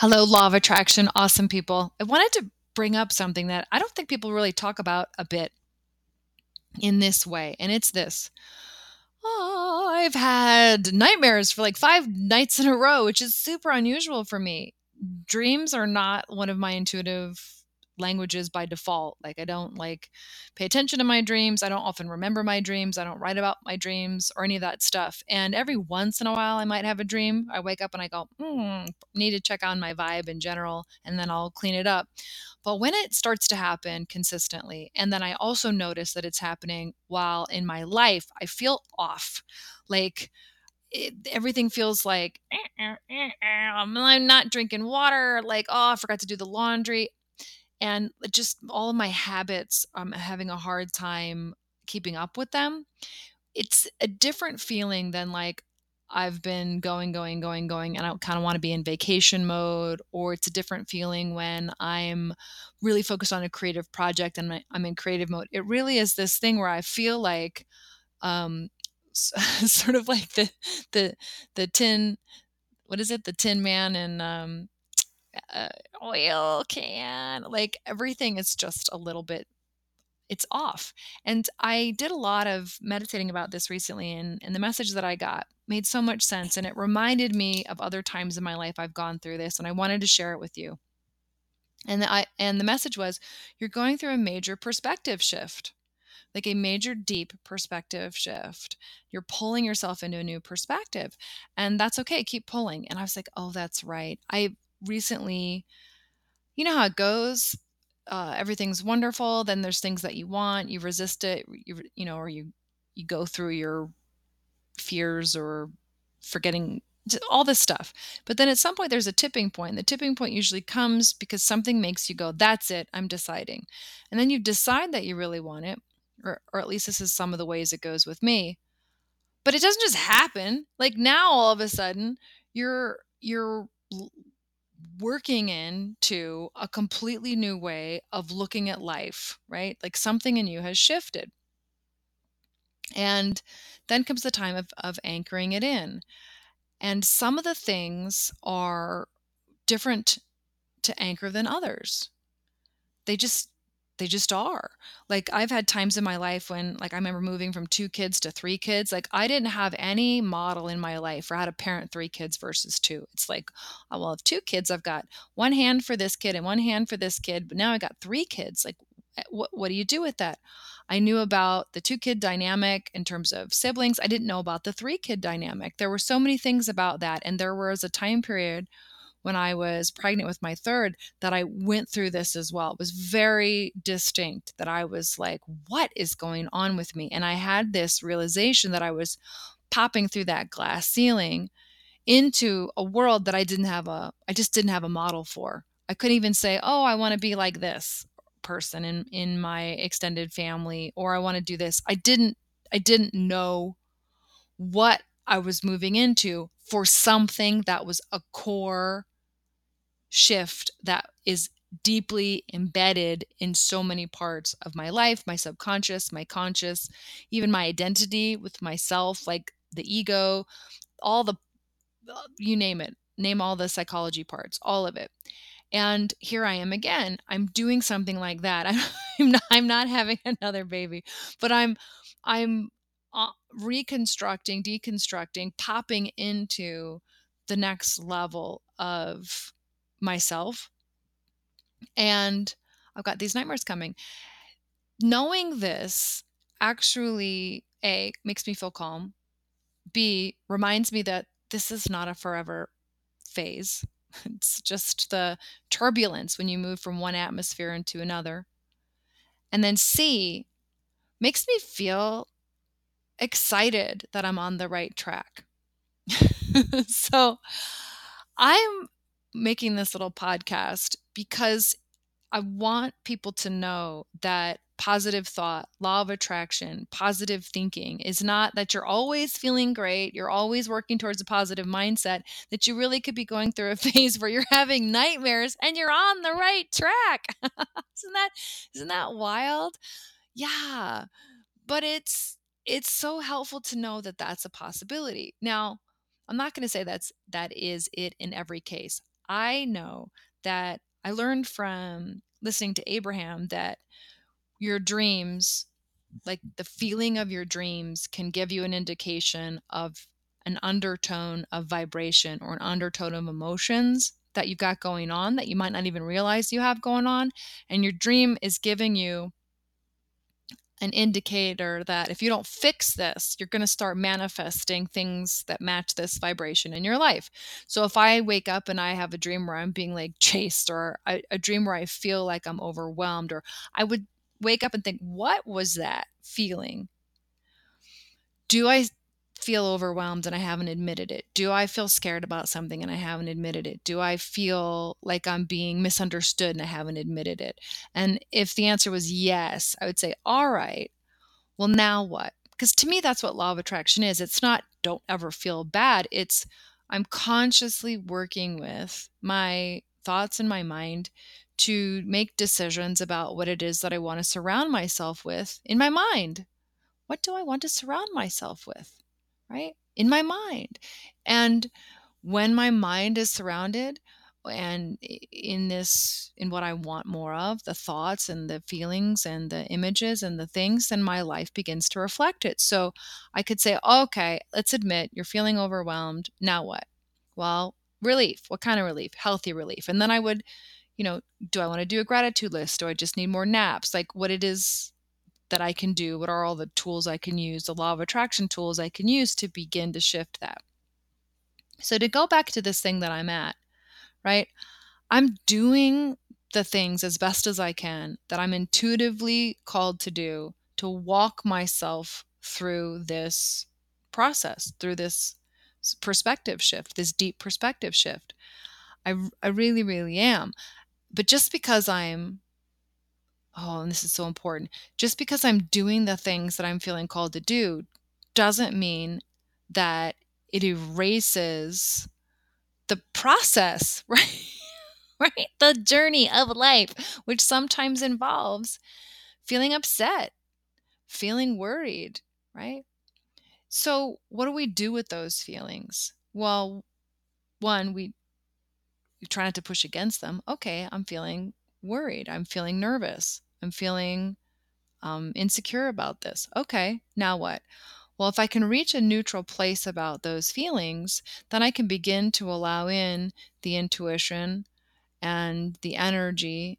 Hello, Law of Attraction, awesome people. I wanted to bring up something that I don't think people really talk about a bit in this way, and it's this. Oh, I've had nightmares for like five nights in a row, which is super unusual for me. Dreams are not one of my intuitive languages by default. Like I don't like pay attention to my dreams. I don't often remember my dreams. I don't write about my dreams or any of that stuff. And every once in a while I might have a dream. I wake up and I go, hmm, need to check on my vibe in general and then I'll clean it up. But when it starts to happen consistently, and then I also notice that it's happening while in my life, I feel off. Like it, everything feels like eh, eh, eh, um, I'm not drinking water. Like, oh, I forgot to do the laundry and just all of my habits i'm having a hard time keeping up with them it's a different feeling than like i've been going going going going and i kind of want to be in vacation mode or it's a different feeling when i'm really focused on a creative project and i'm in creative mode. It really is this thing where i feel like um sort of like the the the tin what is it? The tin man and um uh, oil can. Like everything is just a little bit it's off. And I did a lot of meditating about this recently and, and the message that I got made so much sense and it reminded me of other times in my life I've gone through this and I wanted to share it with you. And I and the message was you're going through a major perspective shift. Like a major deep perspective shift. You're pulling yourself into a new perspective. And that's okay. Keep pulling. And I was like, oh, that's right. I recently, you know how it goes. Uh, everything's wonderful. Then there's things that you want, you resist it, you you know, or you you go through your fears or forgetting all this stuff. But then at some point there's a tipping point. The tipping point usually comes because something makes you go, "That's it, I'm deciding." And then you decide that you really want it, or or at least this is some of the ways it goes with me. But it doesn't just happen. Like now all of a sudden you're you're working into a completely new way of looking at life, right? Like something in you has shifted. And then comes the time of, of anchoring it in. And some of the things are different to anchor than others. They just they just are. Like I've had times in my life when like I remember moving from two kids to three kids. Like I didn't have any model in my life for how to parent three kids versus two. It's like, oh, well, I have two kids. I've got one hand for this kid and one hand for this kid, but now I got three kids. Like eh, what what do you do with that? I knew about the two kid dynamic in terms of siblings. I didn't know about the three kid dynamic. There were so many things about that. And there was a time period when I was pregnant with my third that I went through this as well. It was very distinct that I was like, what is going on with me? And I had this realization that I was popping through that glass ceiling into a world that I didn't have a I just didn't have a model for. I couldn't even say, "Oh, I want to be like this person in in my extended family or I want to do this." I didn't I didn't know what I was moving into for something that was a core shift that is deeply embedded in so many parts of my life my subconscious my conscious even my identity with myself like the ego all the you name it name all the psychology parts all of it. And here i am again. I'm doing something like that. I'm not, I'm not having another baby but i'm i'm uh, reconstructing deconstructing popping into the next level of myself and I've got these nightmares coming. Knowing this actually A makes me feel calm. B reminds me that this is not a forever phase. It's just the turbulence when you move from one atmosphere into another. And then C makes me feel excited that I'm on the right track. so I'm making this little podcast because I want people to know that positive thought, law of attraction, positive thinking is not that you're always feeling great, you're always working towards a positive mindset, that you really could be going through a phase where you're having nightmares and you're on the right track. isn't that isn't that wild? Yeah. But it's it's so helpful to know that that's a possibility. Now, I'm not going to say that's that is it in every case. I know that I learned from listening to Abraham that your dreams, like the feeling of your dreams, can give you an indication of an undertone of vibration or an undertone of emotions that you've got going on that you might not even realize you have going on. And your dream is giving you an indicator that if you don't fix this, you're going to start manifesting things that match this vibration in your life. So if I wake up and I have a dream where I'm being like chased or a, a dream where I feel like I'm overwhelmed, or I would wake up and think, what was that feeling? Do I feel overwhelmed and I haven't admitted it? Do I feel scared about something and I haven't admitted it? Do I feel like I'm being misunderstood and I haven't admitted it? And if the answer was yes, I would say, all right, well, now what? Because to me, that's what law of attraction is. It's not don't ever feel bad. It's I'm consciously working with my thoughts in my mind to make decisions about what it is that I want to surround myself with in my mind. What do I want to surround myself with? Right? In my mind. And when my mind is surrounded and in this in what I want more of, the thoughts and the feelings and the images and the things, then my life begins to reflect it. So I could say, okay, let's admit you're feeling overwhelmed. Now what? Well, relief. What kind of relief? Healthy relief. And then I would, you know, do I want to do a gratitude list? Do I just need more naps? Like what it is that I can do? What are all the tools I can use, the law of attraction tools I can use to begin to shift that? So, to go back to this thing that I'm at, right? I'm doing the things as best as I can that I'm intuitively called to do to walk myself through this process, through this perspective shift, this deep perspective shift. I, I really, really am. But just because I'm oh, and this is so important. Just because I'm doing the things that I'm feeling called to do doesn't mean that it erases the process, right? right? The journey of life, which sometimes involves feeling upset, feeling worried, right? So, what do we do with those feelings? Well, one, we, we try not to push against them. Okay, I'm feeling worried. I'm feeling nervous. I'm feeling um, insecure about this. Okay, now what? Well, if I can reach a neutral place about those feelings, then I can begin to allow in the intuition and the energy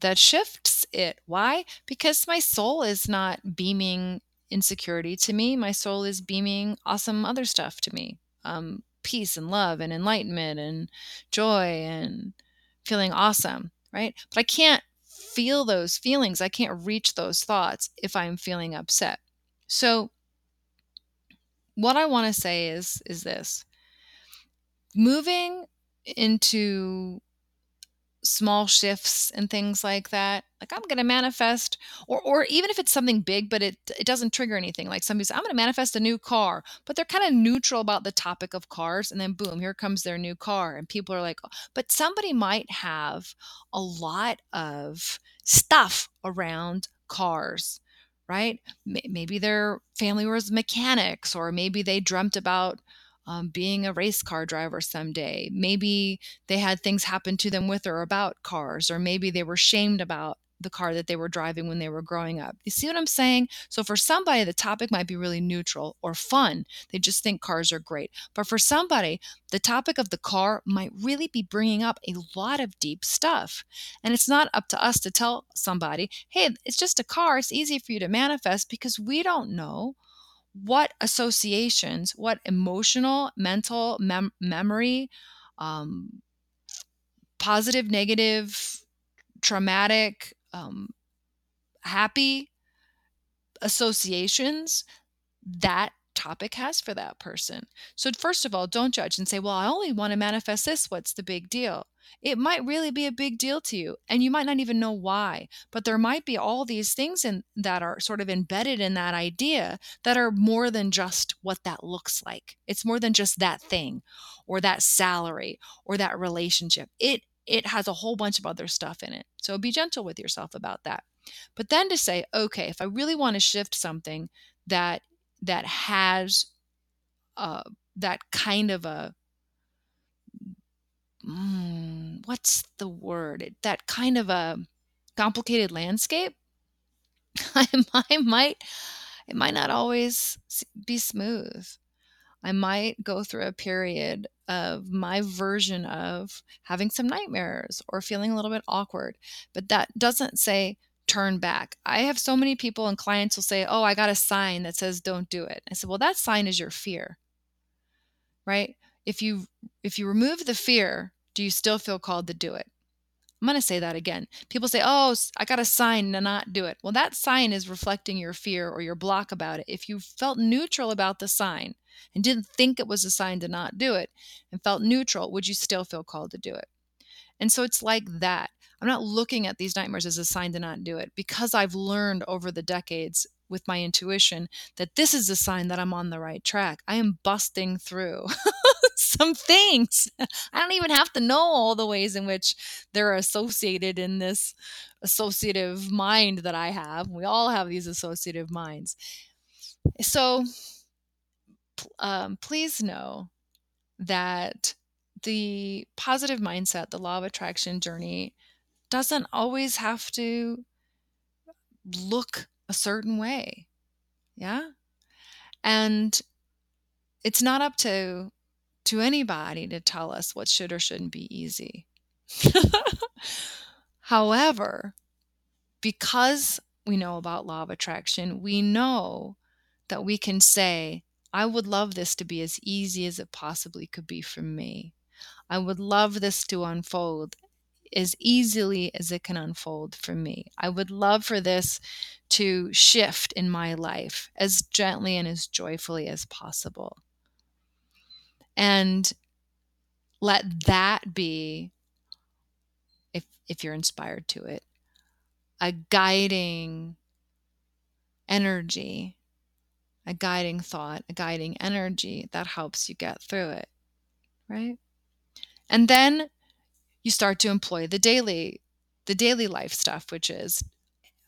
that shifts it. Why? Because my soul is not beaming insecurity to me. My soul is beaming awesome other stuff to me um, peace and love and enlightenment and joy and feeling awesome right? But I can't feel those feelings. I can't reach those thoughts if I'm feeling upset. So what I want to say is is this. Moving into small shifts and things like that like i'm going to manifest or or even if it's something big but it it doesn't trigger anything like somebody's i'm going to manifest a new car but they're kind of neutral about the topic of cars and then boom here comes their new car and people are like oh. but somebody might have a lot of stuff around cars right maybe their family was mechanics or maybe they dreamt about um, being a race car driver someday. Maybe they had things happen to them with or about cars, or maybe they were shamed about the car that they were driving when they were growing up. You see what I'm saying? So for somebody, the topic might be really neutral or fun. They just think cars are great. But for somebody, the topic of the car might really be bringing up a lot of deep stuff. And it's not up to us to tell somebody, hey, it's just a car. It's easy for you to manifest because we don't know what associations, what emotional, mental, mem- memory, um, positive, negative, traumatic, um, happy associations that topic has for that person. So, first of all, don't judge and say, Well, I only want to manifest this. What's the big deal? It might really be a big deal to you, and you might not even know why. But there might be all these things in, that are sort of embedded in that idea that are more than just what that looks like. It's more than just that thing, or that salary, or that relationship. It it has a whole bunch of other stuff in it. So be gentle with yourself about that. But then to say, okay, if I really want to shift something that that has uh, that kind of a mm, what's the word? That kind of a complicated landscape. I, I might it might not always be smooth. I might go through a period of my version of having some nightmares or feeling a little bit awkward, but that doesn't say turn back. I have so many people and clients will say, "Oh, I got a sign that says don't do it." I said, "Well, that sign is your fear." Right? If you if you remove the fear, do you still feel called to do it? I'm going to say that again. People say, "Oh, I got a sign to not do it." Well, that sign is reflecting your fear or your block about it. If you felt neutral about the sign and didn't think it was a sign to not do it and felt neutral, would you still feel called to do it? And so it's like that. I'm not looking at these nightmares as a sign to not do it because I've learned over the decades with my intuition that this is a sign that I'm on the right track. I am busting through some things. I don't even have to know all the ways in which they're associated in this associative mind that I have. We all have these associative minds. So um, please know that the positive mindset, the law of attraction journey, doesn't always have to look a certain way. Yeah. And it's not up to to anybody to tell us what should or shouldn't be easy. However, because we know about law of attraction, we know that we can say, I would love this to be as easy as it possibly could be for me. I would love this to unfold as easily as it can unfold for me. I would love for this to shift in my life as gently and as joyfully as possible. And let that be, if, if you're inspired to it, a guiding energy, a guiding thought, a guiding energy that helps you get through it. Right? And then you start to employ the daily the daily life stuff which is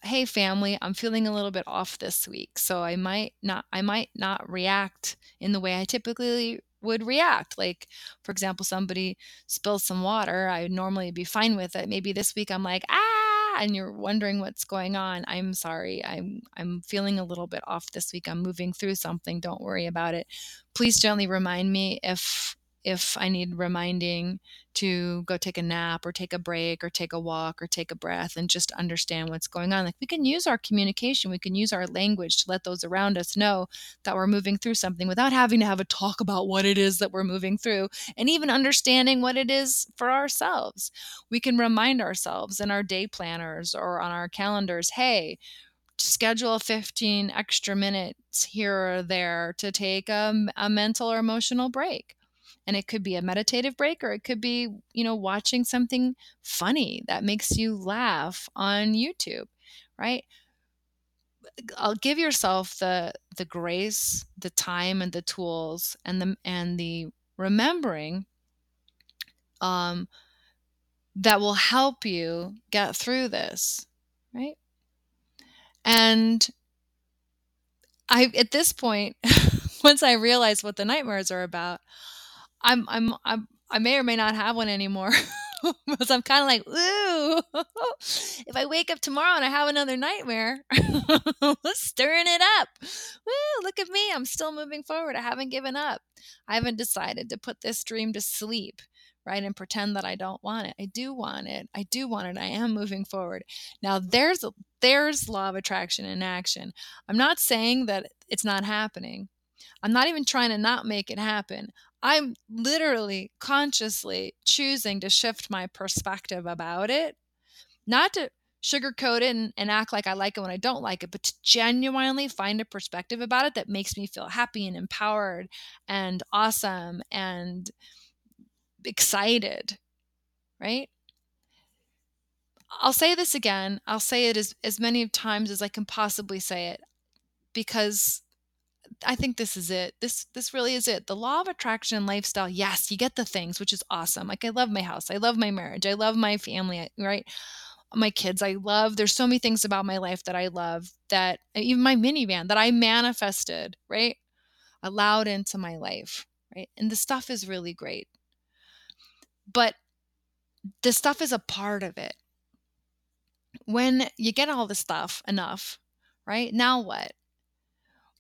hey family i'm feeling a little bit off this week so i might not i might not react in the way i typically would react. Like for example somebody spills some water i would normally be fine with it. Maybe this week i'm like ah! And you're wondering what's going on. I'm sorry i'm i'm feeling a little bit off this week. I'm moving through something. Don't worry about it. Please gently remind me if if I need reminding to go take a nap or take a break or take a walk or take a breath and just understand what's going on. Like we can use our communication, we can use our language to let those around us know that we're moving through something without having to have a talk about what it is that we're moving through and even understanding what it is for ourselves. We can remind ourselves in our day planners or on our calendars hey, schedule 15 extra minutes here or there to take a, a mental or emotional break and it could be a meditative break or it could be you know watching something funny that makes you laugh on youtube right? I'll give yourself the the grace the time and the tools and the and the remembering um that will help you get through this right? And i at this point once i realized what the nightmares are about I'm I'm I'm I may or may not have one anymore. because I'm kind of like, ooh, if I wake up tomorrow and I have another nightmare, stirring it up. Woo, look at me. I'm still moving forward. I haven't given up. I haven't decided to put this dream to sleep, right? And pretend that I don't want it. I do want it. I do want it. I am moving forward. Now there's there's law of attraction in action. I'm not saying that it's not happening. I'm not even trying to not make it happen. I'm literally consciously choosing to shift my perspective about it, not to sugarcoat it and, and, act like I like it when I don't like it, but to genuinely find a perspective about it that makes me feel happy and empowered and awesome and excited, right? I'll say this again. I'll say it as, as many times as I can possibly say it because I think this is it. This this really is it. The law of attraction lifestyle. Yes, you get the things, which is awesome. Like I love my house. I love my marriage. I love my family, right? My kids. I love there's so many things about my life that I love that even my minivan that I manifested, right? Allowed into my life, right? And the stuff is really great. But the stuff is a part of it. When you get all the stuff enough, right? Now what?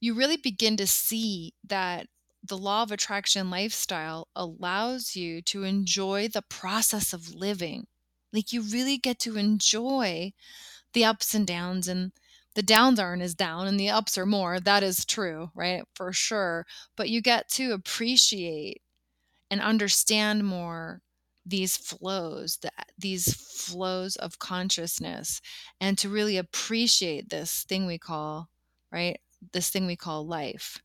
You really begin to see that the law of attraction lifestyle allows you to enjoy the process of living. Like you really get to enjoy the ups and downs and the downs aren't as down and the ups are more. That is true, right? For sure. But you get to appreciate and understand more these flows that these flows of consciousness and to really appreciate this thing we call right this thing we call life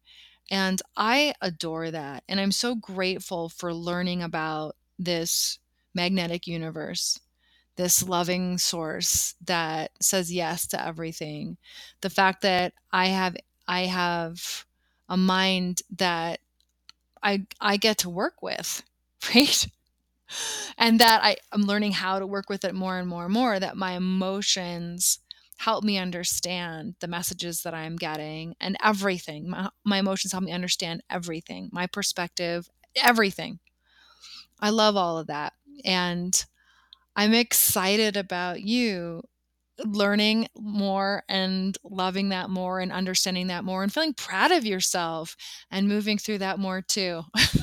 and i adore that and i'm so grateful for learning about this magnetic universe this loving source that says yes to everything the fact that i have i have a mind that I I get to work with, right? And that I I'm learning how to work with it more and more and more that my emotions help me understand the messages that I'm getting and everything. My, my emotions help me understand everything, my perspective, everything. I love all of that. And I'm excited about you learning more and loving that more and understanding that more and feeling proud of yourself and moving through that more too.